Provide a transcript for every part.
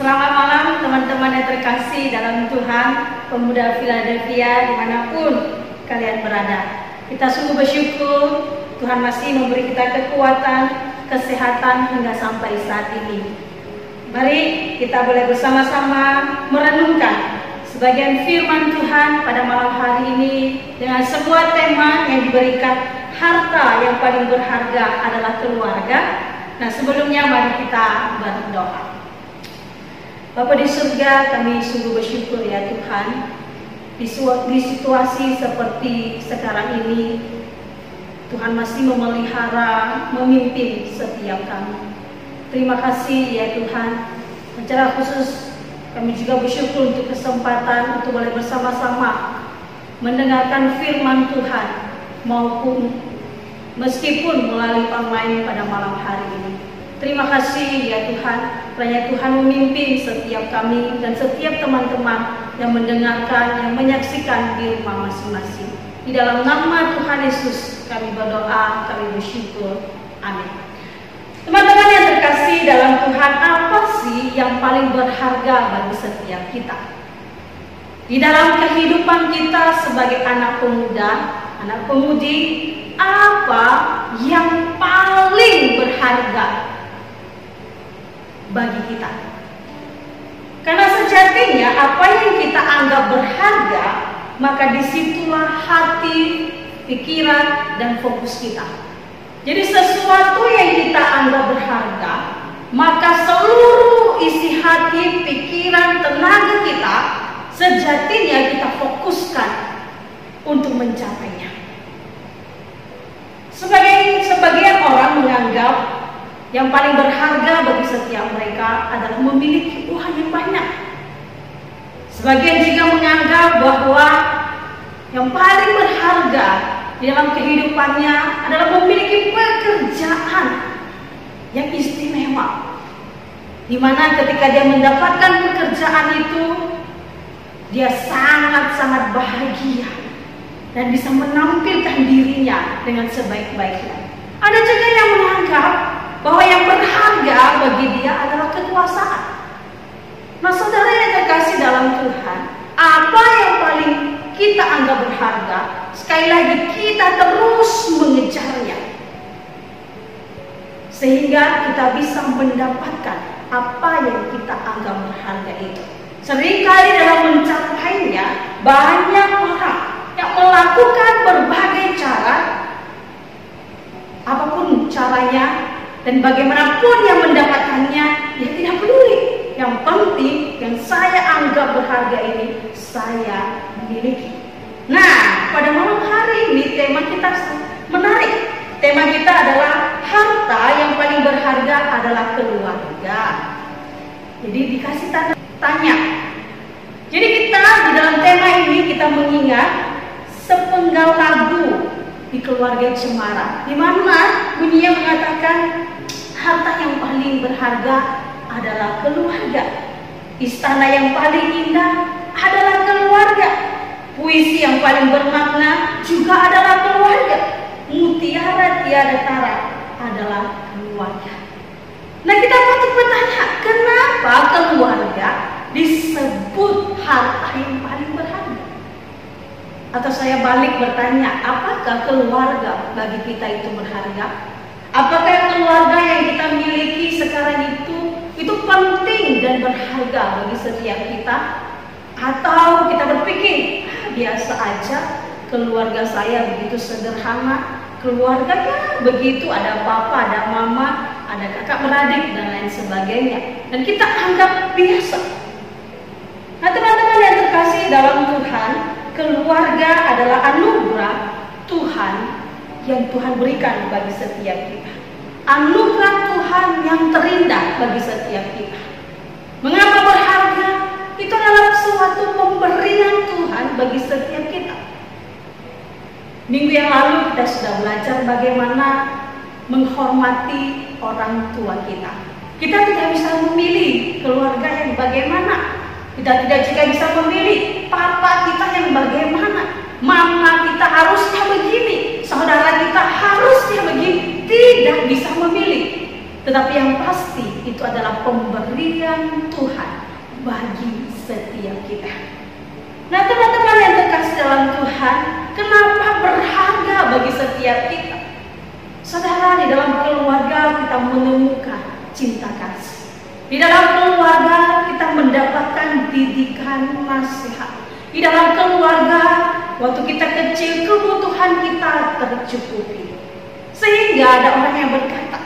Selamat malam teman-teman yang terkasih dalam Tuhan, pemuda Philadelphia di mana pun kalian berada. Kita sungguh bersyukur Tuhan masih memberi kita kekuatan, kesehatan hingga sampai saat ini. Mari kita boleh bersama-sama merenungkan sebagian firman Tuhan pada malam hari ini dengan sebuah tema yang diberikan harta yang paling berharga adalah keluarga. Nah sebelumnya mari kita berdoa. Bapa di surga, kami sungguh bersyukur ya Tuhan di, di situasi seperti sekarang ini Tuhan masih memelihara, memimpin setiap kami. Terima kasih ya Tuhan. Secara khusus kami juga bersyukur untuk kesempatan untuk boleh bersama-sama mendengarkan firman Tuhan maupun meskipun melalui online pada malam hari ini. Terima kasih ya Tuhan, kiranya Tuhan memimpin setiap kami dan setiap teman-teman yang mendengarkan, yang menyaksikan di rumah masing-masing. Di dalam nama Tuhan Yesus kami berdoa, kami bersyukur. Amin. Teman-teman yang terkasih dalam Tuhan, apa sih yang paling berharga bagi setiap kita? Di dalam kehidupan kita sebagai anak pemuda, anak pemudi, apa yang paling berharga bagi kita. Karena sejatinya apa yang kita anggap berharga, maka di situlah hati, pikiran, dan fokus kita. Jadi sesuatu yang kita anggap berharga, maka seluruh isi hati, pikiran, tenaga kita sejatinya kita fokuskan untuk mencapainya. Sebagai sebagian orang menganggap yang paling berharga bagi setiap mereka adalah memiliki uang yang banyak. Sebagian juga menganggap bahwa yang paling berharga di dalam kehidupannya adalah memiliki pekerjaan yang istimewa. Di mana ketika dia mendapatkan pekerjaan itu, dia sangat-sangat bahagia dan bisa menampilkan dirinya dengan sebaik-baiknya. Ada juga yang menganggap bahwa yang berharga bagi dia adalah kekuasaan. Nah saudara yang terkasih dalam Tuhan, apa yang paling kita anggap berharga? Sekali lagi kita terus mengejar sehingga kita bisa mendapatkan apa yang kita anggap berharga itu. Seringkali dalam mencapainya banyak orang yang melakukan berbagai cara apa pun caranya dan bagaimanapun yang mendapatkannya dia tidak peduli. Yang penting yang saya anggap berharga ini saya miliki. Nah pada malam hari ini tema kita menarik. Tema kita adalah harta yang paling berharga adalah keluarga. Jadi dikasih tanya. Jadi kita di dalam tema ini kita mengingat sepenggal lagu di keluarga Cemara. Di mana bunyinya mengatakan harta yang paling berharga adalah keluarga. Istana yang paling indah adalah keluarga. Puisi yang paling bermakna juga adalah keluarga. Mutiara tiada tara adalah keluarga. Nah kita patut bertanya kenapa keluarga disebut harta yang paling berharga atau saya balik bertanya, apakah keluarga bagi kita itu berharga? Apakah keluarga yang kita miliki sekarang itu itu penting dan berharga bagi setiap kita? Atau kita berpikir, ah, biasa aja keluarga saya begitu sederhana, keluarganya begitu ada papa, ada mama, ada kakak beradik dan lain sebagainya. Dan kita anggap biasa. Nah teman-teman yang terkasih dalam Tuhan, keluarga adalah anugerah Tuhan yang Tuhan berikan bagi setiap kita. Anugerah Tuhan yang terindah bagi setiap kita. Mengapa berharga? Itu adalah suatu pemberian Tuhan bagi setiap kita. Minggu yang lalu kita sudah belajar bagaimana menghormati orang tua kita. Kita tidak bisa memilih keluarga yang bagaimana, kita tidak juga bisa memilih papa kita yang bagaimana. Mama kita harusnya begini, saudara kita harusnya begini. Tidak bisa memilih. Tetapi yang pasti itu adalah pemberian Tuhan bagi setiap kita. Nah teman-teman yang terkasih dalam Tuhan, kenapa berharga bagi setiap kita? Saudara, di dalam keluarga kita menemukan cinta kasih. Di dalam keluarga kita mendapatkan didikan nasihat. Di dalam keluarga waktu kita kecil kebutuhan kita tercukupi. Sehingga ada orang yang berkata,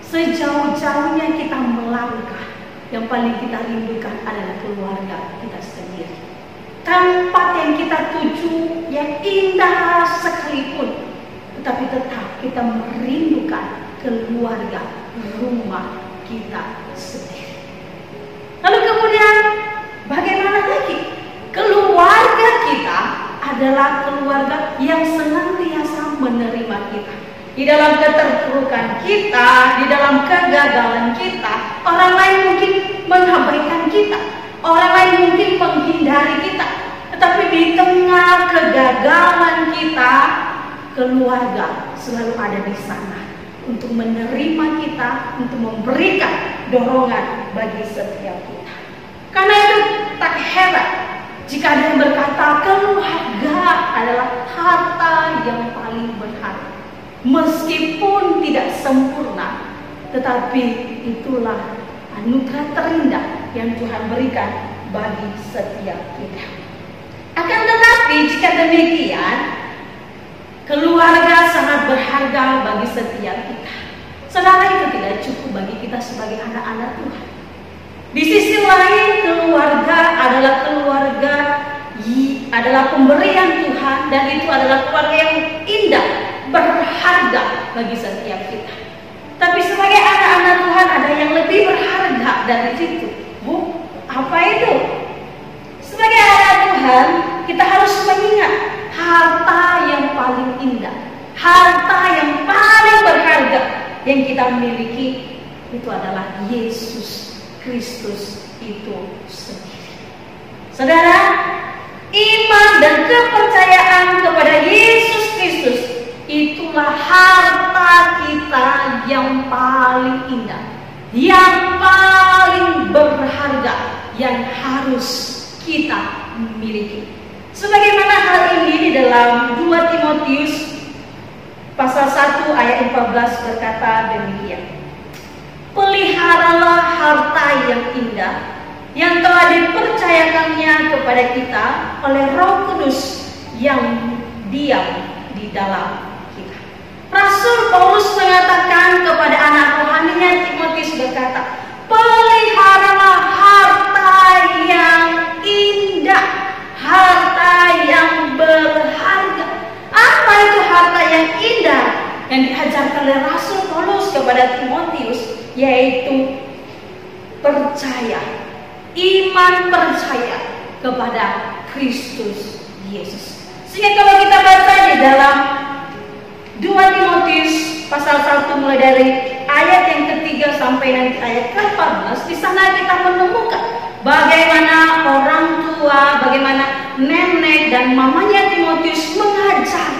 sejauh-jauhnya kita melangkah, yang paling kita rindukan adalah keluarga kita sendiri. Tempat yang kita tuju yang indah sekalipun, tetapi tetap kita merindukan keluarga rumah kita sendiri. Lalu kemudian bagaimana lagi? Keluarga kita adalah keluarga yang senantiasa menerima kita. Di dalam keterpurukan kita, di dalam kegagalan kita, orang lain mungkin mengabaikan kita, orang lain mungkin menghindari kita. Tetapi di tengah kegagalan kita, keluarga selalu ada di sana untuk menerima kita, untuk memberikan dorongan bagi setiap kita. Karena itu tak heran jika ada yang berkata keluarga adalah harta yang paling berharga. Meskipun tidak sempurna, tetapi itulah anugerah terindah yang Tuhan berikan bagi setiap kita. Akan tetapi jika demikian, keluarga sangat berharga bagi setiap kita. Saudara itu tidak cukup bagi kita sebagai anak-anak Tuhan. Di sisi lain keluarga adalah adalah pemberian Tuhan dan itu adalah keluarga yang indah, berharga bagi setiap kita. Tapi sebagai anak-anak Tuhan ada yang lebih berharga dari situ. Bu, apa itu? Sebagai anak Tuhan, kita harus mengingat harta yang paling indah, harta yang paling berharga yang kita miliki itu adalah Yesus Kristus itu sendiri. Saudara, itulah harta kita yang paling indah, yang paling berharga yang harus kita miliki. Sebagaimana hal ini di dalam 2 Timotius Pasal 1 ayat 14 berkata demikian. peliharalah harta yang indah yang telah dipercayakannya kepada kita oleh Roh Kudus yang diam di dalam. Rasul Paulus mengatakan kepada anak rohaninya Timotius berkata, peliharalah harta yang indah, harta yang berharga. Apa itu harta yang indah yang diajarkan oleh Rasul Paulus kepada Timotius? Yaitu percaya, iman percaya kepada Kristus Yesus. Sehingga kalau kita baca di dalam 2 Timotius pasal 1 mulai dari ayat yang ketiga sampai nanti ayat ke-14 di sana kita menemukan bagaimana orang tua, bagaimana nenek dan mamanya Timotius mengajar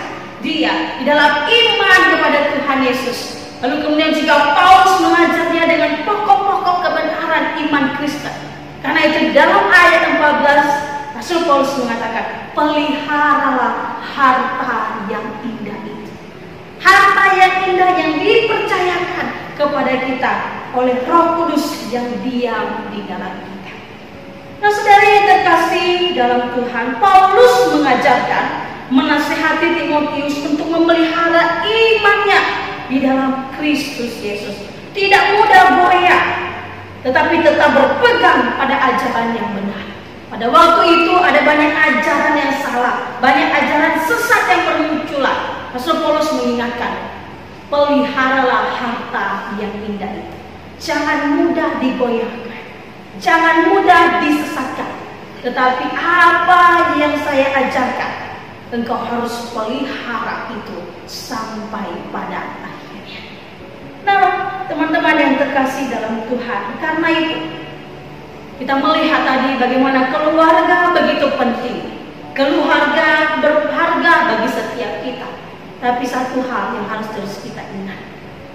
dia di dalam iman kepada Tuhan Yesus. Lalu kemudian jika Paulus mengajar dia dengan pokok-pokok kebenaran iman Kristen. Karena itu dalam ayat 14 Rasul Paulus mengatakan, peliharalah harta yang itu. Harta yang indah yang dipercayakan kepada kita oleh Roh Kudus yang diam di dalam kita. Nah, saudara yang terkasih dalam Tuhan, Paulus mengajarkan, menasehati Timotius untuk memelihara imannya di dalam Kristus Yesus. Tidak mudah goyah, tetapi tetap berpegang pada ajaran yang benar. Pada waktu itu ada banyak ajaran yang salah, banyak ajaran sesat yang bermunculan. Rasul Paulus mengingatkan, peliharalah harta yang indah itu. Jangan mudah digoyahkan, jangan mudah disesatkan. Tetapi apa yang saya ajarkan, engkau harus pelihara itu sampai pada akhirnya. Nah, teman-teman yang terkasih dalam Tuhan, karena itu kita melihat tadi bagaimana keluarga begitu penting. Keluarga berharga bagi setiap kita. Tapi satu hal yang harus terus kita ingat.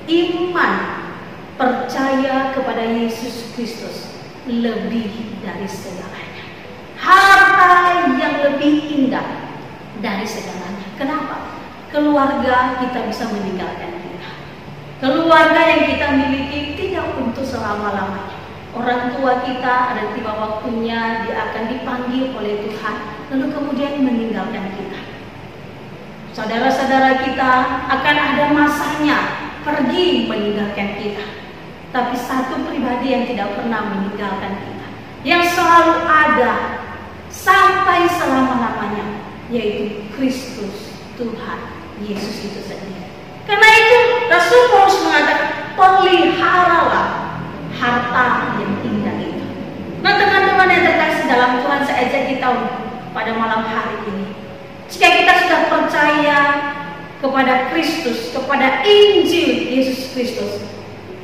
Iman percaya kepada Yesus Kristus lebih dari segalanya. Harta yang lebih indah dari segalanya. Kenapa? Keluarga kita bisa meninggalkan kita. Keluarga yang kita miliki tidak untuk selama-lamanya. Orang tua kita ada tiba waktunya dia akan dipanggil oleh Tuhan lalu kemudian meninggalkan kita. Saudara-saudara kita akan ada masanya pergi meninggalkan kita. Tapi satu pribadi yang tidak pernah meninggalkan kita, yang selalu ada sampai selama-lamanya, yaitu Kristus Tuhan Yesus itu sendiri. Karena itu Rasul Paulus mengatakan peliharalah harta yang indah itu. Nah teman-teman yang terkasih dalam Tuhan saya ajak kita pada malam hari ini. Jika kita sudah percaya kepada Kristus, kepada Injil Yesus Kristus,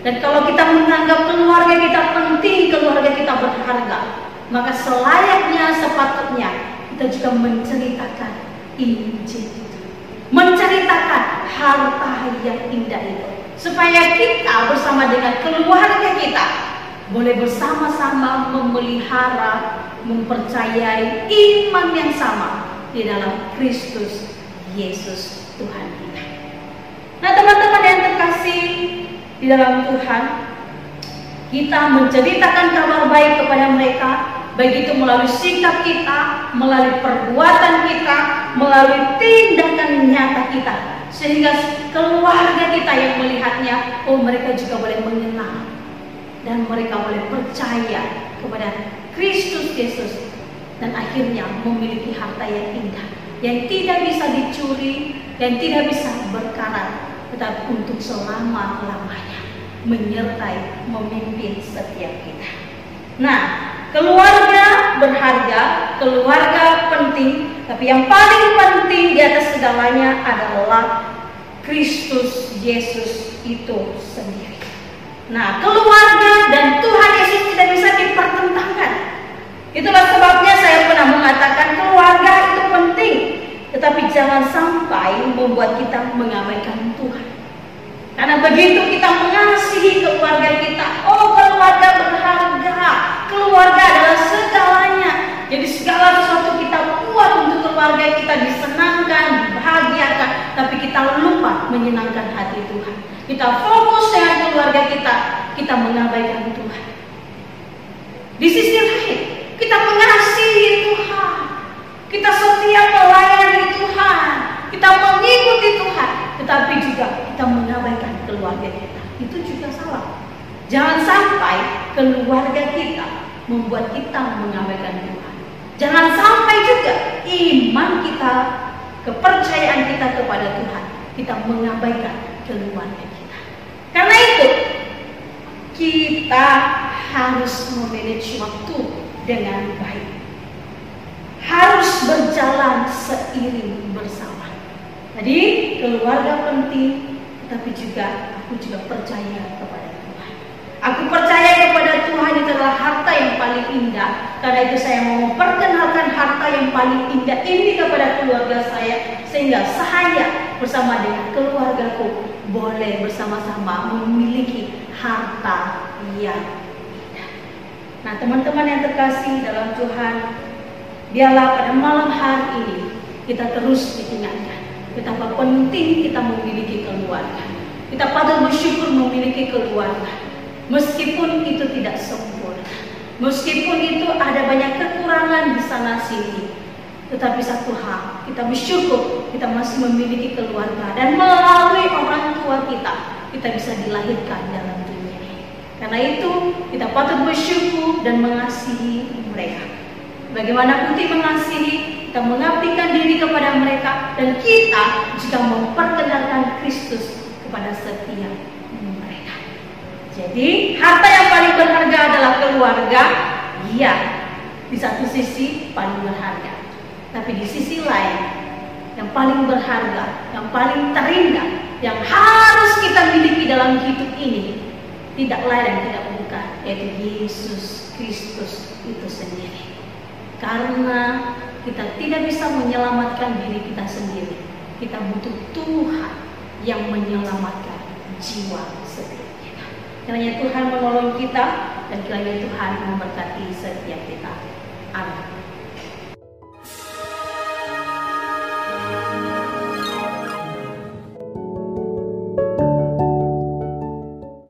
dan kalau kita menganggap keluarga kita penting, keluarga kita berharga, maka selayaknya, sepatutnya kita juga menceritakan Injil. Menceritakan harta yang indah itu. Supaya kita bersama dengan keluarga kita boleh bersama-sama memelihara, mempercayai iman yang sama di dalam Kristus Yesus Tuhan kita. Nah teman-teman yang terkasih di dalam Tuhan, kita menceritakan kabar baik kepada mereka, baik itu melalui sikap kita, melalui perbuatan kita, melalui tindakan nyata kita, sehingga keluarga kita yang melihatnya, oh mereka juga boleh mengenal dan mereka boleh percaya kepada Kristus Yesus dan akhirnya memiliki harta yang indah yang tidak bisa dicuri dan tidak bisa berkarat tetapi untuk selama-lamanya menyertai memimpin setiap kita. Nah, keluarga berharga, keluarga penting, tapi yang paling penting di atas segalanya adalah Kristus Yesus itu sendiri. Nah, keluarga dan Tuhan Yesus tidak bisa dipertentangkan. Itulah sebabnya saya pernah mengatakan keluarga itu penting, tetapi jangan sampai membuat kita mengabaikan Tuhan. Karena begitu kita mengasihi keluarga kita, oh keluarga berharga, keluarga adalah segalanya. Jadi segala sesuatu kita buat untuk keluarga kita disenangkan, dibahagiakan, tapi kita lupa menyenangkan hati Tuhan. Kita fokus dengan keluarga kita, kita mengabaikan Tuhan. Di sisi lain, kita mengasihi Tuhan. Kita setia melayani Tuhan. Kita mengikuti Tuhan. Tetapi juga kita mengabaikan keluarga kita. Itu juga salah. Jangan sampai keluarga kita membuat kita mengabaikan Tuhan. Jangan sampai juga iman kita, kepercayaan kita kepada Tuhan, kita mengabaikan keluarga kita. Karena itu, kita harus memanage waktu dengan baik. Harus berjalan seiring bersama. Jadi keluarga penting, tapi juga aku juga percaya kepada Tuhan. Aku percaya kepada Tuhan itu adalah harta yang paling indah. Karena itu saya mau memperkenalkan harta yang paling indah ini kepada keluarga saya. Sehingga saya bersama dengan keluargaku boleh bersama-sama memiliki harta yang Nah teman-teman yang terkasih dalam Tuhan, biarlah pada malam hari ini kita terus diingatkan betapa penting kita memiliki keluarga. Kita patut bersyukur memiliki keluarga, meskipun itu tidak sempurna, meskipun itu ada banyak kekurangan di sana sini. Tetapi satu hal, kita bersyukur kita masih memiliki keluarga dan melalui orang tua kita, kita bisa dilahirkan dalam. Karena itu kita patut bersyukur dan mengasihi mereka. Bagaimana putih mengasihi, kita mengabdikan diri kepada mereka dan kita juga memperkenalkan Kristus kepada setiap mereka. Jadi harta yang paling berharga adalah keluarga. Iya, di satu sisi paling berharga. Tapi di sisi lain yang paling berharga, yang paling terindah, yang harus kita miliki dalam hidup ini tidak lain dan tidak bukan yaitu Yesus Kristus itu sendiri. Karena kita tidak bisa menyelamatkan diri kita sendiri. Kita butuh Tuhan yang menyelamatkan jiwa setiap kita. Kiranya Tuhan menolong kita dan kiranya Tuhan memberkati setiap kita. Amin.